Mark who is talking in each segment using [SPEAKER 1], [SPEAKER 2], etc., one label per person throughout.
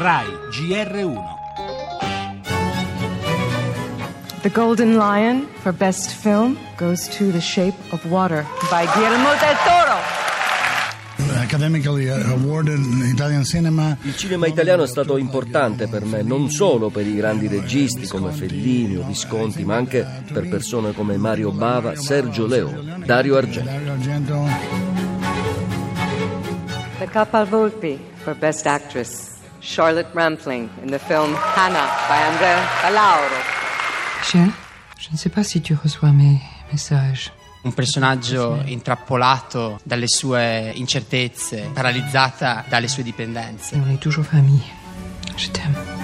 [SPEAKER 1] RAI GR1
[SPEAKER 2] The Golden Lion for Best Film goes to The Shape of Water by Guillermo del Toro.
[SPEAKER 3] academically awarded in Italian cinema.
[SPEAKER 4] Il cinema italiano è stato importante per me, non solo per i grandi registi come Fellini o Visconti, ma anche per persone come Mario Bava, Sergio Leone, Dario Argento.
[SPEAKER 3] Dario Argento.
[SPEAKER 2] The Capalvolpi for Best Actress. Charlotte Rampling in the film Hannah by Andrea Balauro.
[SPEAKER 5] Cher, je ne sais pas si tu reçois mes messages.
[SPEAKER 6] Un personaggio intrappolato dalle sue incertezze, paralizzata dalle sue dipendenze.
[SPEAKER 5] On est toujours famille. Je t'aime.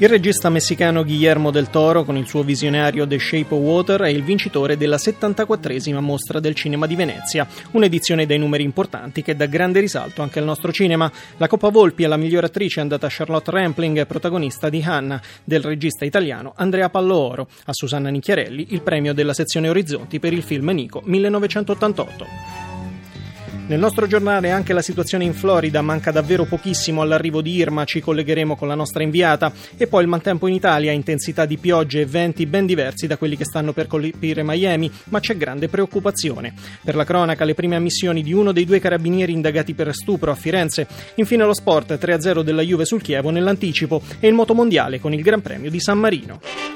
[SPEAKER 7] Il regista messicano Guillermo del Toro, con il suo visionario The Shape of Water, è il vincitore della 74esima mostra del cinema di Venezia, un'edizione dai numeri importanti che dà grande risalto anche al nostro cinema. La Coppa Volpi alla miglior attrice è andata a Charlotte Rampling, protagonista di Hannah, del regista italiano Andrea Pallooro, a Susanna Nicchiarelli il premio della sezione Orizzonti per il film Nico 1988. Nel nostro giornale anche la situazione in Florida, manca davvero pochissimo all'arrivo di Irma, ci collegheremo con la nostra inviata e poi il maltempo in Italia, intensità di piogge e venti ben diversi da quelli che stanno per colpire Miami, ma c'è grande preoccupazione. Per la cronaca le prime ammissioni di uno dei due carabinieri indagati per stupro a Firenze, infine lo sport 3-0 della Juve sul Chievo nell'anticipo e il motomondiale con il Gran Premio di San Marino.